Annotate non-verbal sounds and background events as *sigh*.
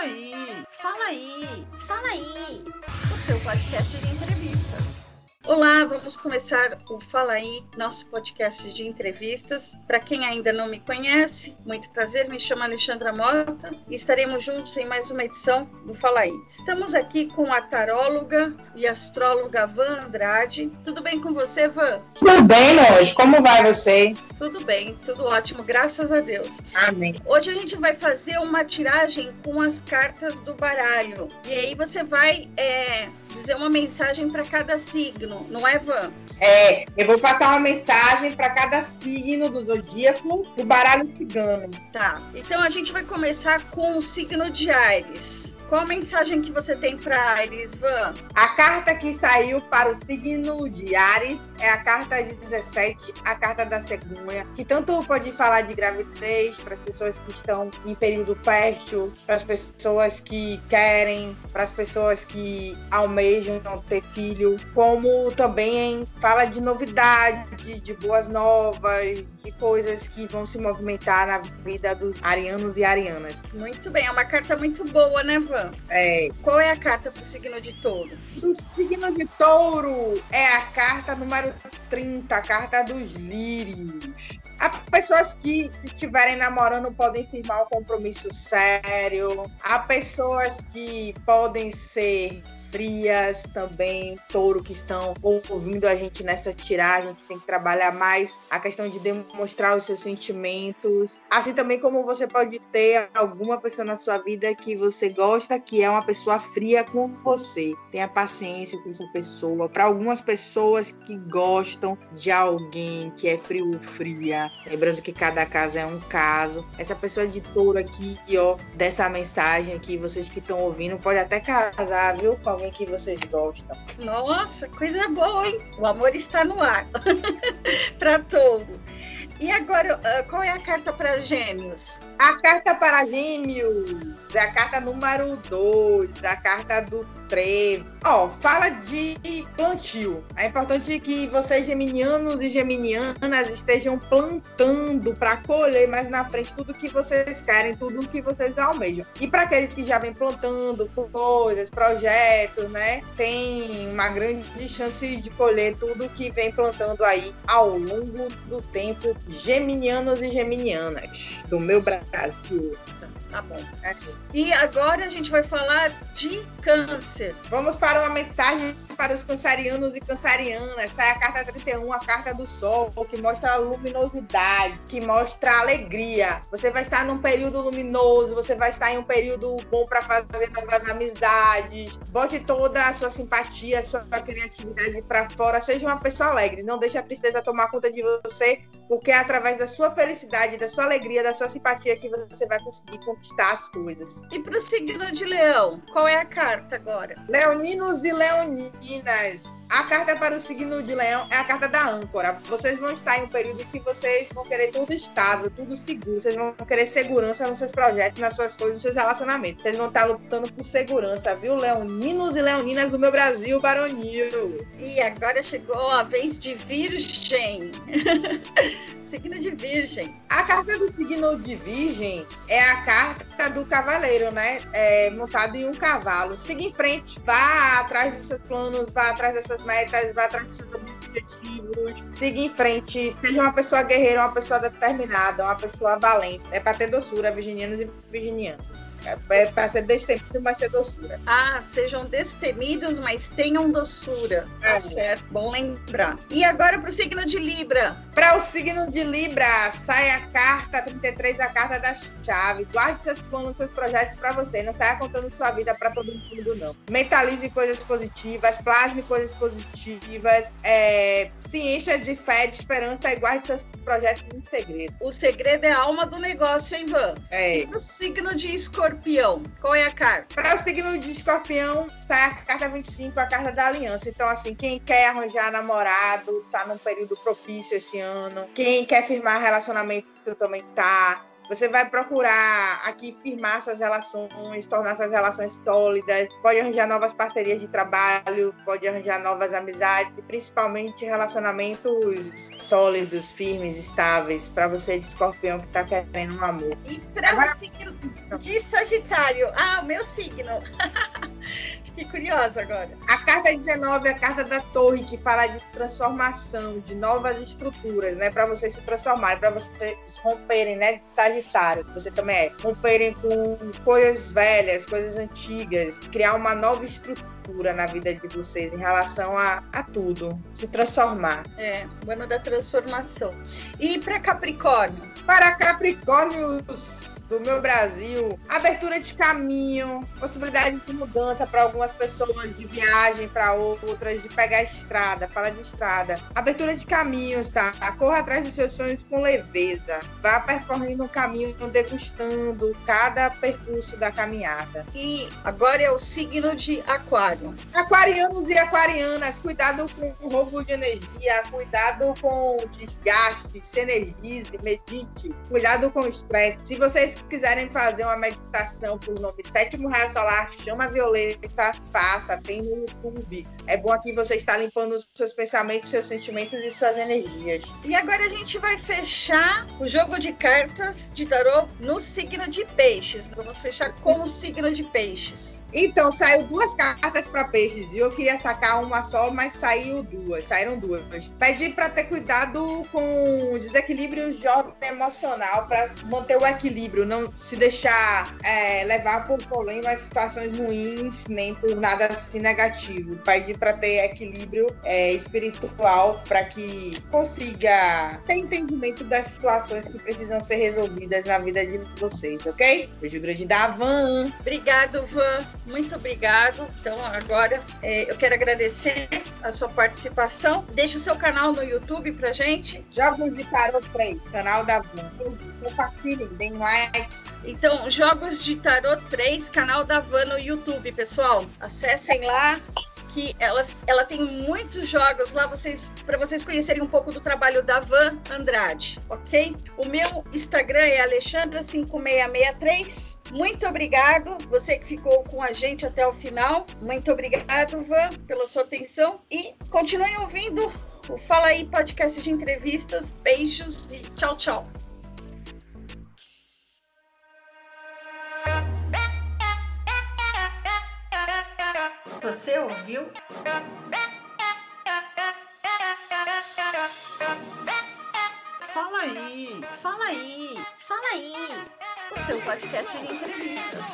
aí, fala aí, fala aí. O seu podcast de entrevistas. Olá, vamos começar o Fala aí, nosso podcast de entrevistas. Para quem ainda não me conhece, muito prazer, me chamo Alexandra Mota e estaremos juntos em mais uma edição do Fala aí. Estamos aqui com a taróloga e astróloga Van Andrade. Tudo bem com você, Van? Tudo bem, hoje. Como vai você? Tudo bem, tudo ótimo, graças a Deus. Amém. Hoje a gente vai fazer uma tiragem com as cartas do baralho. E aí você vai é, dizer uma mensagem para cada signo, não é, Van? É, eu vou passar uma mensagem para cada signo do zodíaco do baralho cigano. Tá. Então a gente vai começar com o signo de Ares. Qual a mensagem que você tem para Ares, Van? A carta que saiu para o signo de Ares é a carta de 17, a carta da cegonha, que tanto pode falar de gravidez para as pessoas que estão em período fértil, para as pessoas que querem, para as pessoas que almejam ter filho, como também fala de novidade, de boas novas, de coisas que vão se movimentar na vida dos arianos e arianas. Muito bem, é uma carta muito boa, né, Van? É. Qual é a carta para o signo de touro? O signo de touro é a carta número 30, a carta dos lírios. Há pessoas que estiverem namorando podem firmar um compromisso sério. Há pessoas que podem ser frias também, touro, que estão ouvindo a gente nessa tiragem, tem que trabalhar mais a questão de demonstrar os seus sentimentos. Assim também como você pode ter alguma pessoa na sua vida que você gosta, que é uma pessoa fria com você. Tenha paciência com essa pessoa. Para algumas pessoas que gostam de alguém que é frio ou fria, lembrando que cada caso é um caso. Essa pessoa de touro aqui, ó, dessa mensagem aqui, vocês que estão ouvindo, pode até casar, viu? Com alguém que vocês gostam. Nossa, coisa boa, hein? O amor está no ar. *laughs* para touro. E agora, ah, qual é a carta para gêmeos? A carta para gêmeos é a carta número 2, a carta do trevo. Ó, fala de plantio. É importante que vocês, geminianos e geminianas, estejam plantando para colher mais na frente tudo que vocês querem, tudo que vocês almejam. E para aqueles que já vêm plantando coisas, projetos, né? Tem uma grande chance de colher tudo que vem plantando aí ao longo do tempo, geminianos e geminianas do meu Brasil. Tá bom. É. E agora a gente vai falar de câncer. Vamos para uma mensagem para os cancerianos e cancerianas. Sai a carta 31, a carta do sol, que mostra a luminosidade, que mostra a alegria. Você vai estar num período luminoso, você vai estar em um período bom para fazer novas amizades. Bote toda a sua simpatia, a sua criatividade para fora. Seja uma pessoa alegre. Não deixe a tristeza tomar conta de você, porque é através da sua felicidade, da sua alegria, da sua simpatia que você vai conseguir conquistar as coisas. E para o signo de Leão, qual é a carta agora? Leoninos e Leoninas. A carta para o signo de Leão é a carta da âncora. Vocês vão estar em um período que vocês vão querer tudo estável, tudo seguro. Vocês vão querer segurança nos seus projetos, nas suas coisas, nos seus relacionamentos. Vocês vão estar lutando por segurança, viu? Leoninos e Leoninas do meu Brasil, baronil. E agora chegou a vez de Virgem. *laughs* signo de Virgem. A carta do signo de Virgem é a carta do cavaleiro, né? É, montado em um cavalo. Siga em frente, vá atrás dos seus planos, vá atrás das suas metas, vá atrás dos seus objetivos. Siga em frente, seja uma pessoa guerreira, uma pessoa determinada, uma pessoa valente. É para ter doçura, virginianos e virginianas. É para ser destemido, mas ter doçura. Ah, sejam destemidos, mas tenham doçura. Tá é. certo, bom lembrar. E agora para o signo de Libra. Para o signo de Libra, sai a carta 33, a carta da chave. Guarde seus planos, seus projetos para você. Não saia contando sua vida para todo mundo, não. Mentalize coisas positivas, plasme coisas positivas, é, se encha de fé, de esperança e guarde seus projetos em segredo. O segredo é a alma do negócio, hein, Van? É. E o signo de escorpião escorpião, qual é a carta? Para o signo de escorpião, está a carta 25, a carta da aliança. Então, assim, quem quer arranjar namorado, tá num período propício esse ano. Quem quer firmar relacionamento também tá. Você vai procurar aqui firmar suas relações, tornar suas relações sólidas, pode arranjar novas parcerias de trabalho, pode arranjar novas amizades, principalmente relacionamentos sólidos, firmes, estáveis, para você de escorpião que está querendo um amor. E para Agora... o signo De Sagitário. Ah, o meu signo. *laughs* Fiquei curiosa agora. A carta 19 é a carta da torre, que fala de transformação, de novas estruturas, né? Para vocês se transformarem, para vocês romperem, né? Sagitário, você também é. Romperem com coisas velhas, coisas antigas, criar uma nova estrutura na vida de vocês em relação a, a tudo. Se transformar. É, o ano da transformação. E para Capricórnio? Para Capricórnios do meu Brasil, abertura de caminho, possibilidade de mudança para algumas pessoas, de viagem para outras, de pegar estrada, fala de estrada. Abertura de caminhos, tá? Corra atrás dos seus sonhos com leveza. Vá percorrendo o caminho, degustando cada percurso da caminhada. E agora é o signo de Aquário. Aquarianos e aquarianas, cuidado com o roubo de energia, cuidado com o desgaste, se energize, medite, cuidado com o estresse. Se vocês quiserem fazer uma meditação por nome Sétimo Raio Solar, chama Violeta, faça, tem no YouTube. É bom aqui você estar limpando os seus pensamentos, seus sentimentos e suas energias. E agora a gente vai fechar o jogo de cartas de tarô no signo de peixes. Vamos fechar com o signo de peixes. Então, saiu duas cartas para peixes. E eu queria sacar uma só, mas saiu duas. Saíram duas. Pedi para ter cuidado com desequilíbrios de ordem emocional, para manter o equilíbrio, não se deixar é, levar por problemas, situações ruins, nem por nada assim negativo. Pedi para ter equilíbrio é, espiritual, para que consiga ter entendimento das situações que precisam ser resolvidas na vida de vocês, ok? Beijo grande da Van. Obrigado, Van muito obrigado. Então, agora é, eu quero agradecer a sua participação. Deixe o seu canal no YouTube pra gente. Jogos de Tarot 3, canal da Van. Compartilhem, deem like. Então, Jogos de Tarot 3, canal da Van no YouTube, pessoal. Acessem lá que ela, ela tem muitos jogos lá vocês para vocês conhecerem um pouco do trabalho da Van Andrade, ok? O meu Instagram é Alexandra5663. Muito obrigado, você que ficou com a gente até o final. Muito obrigado, Van, pela sua atenção e continuem ouvindo o Fala aí podcast de entrevistas. Beijos e tchau, tchau. Você ouviu? Fala aí, fala aí, fala aí. O seu podcast de entrevistas.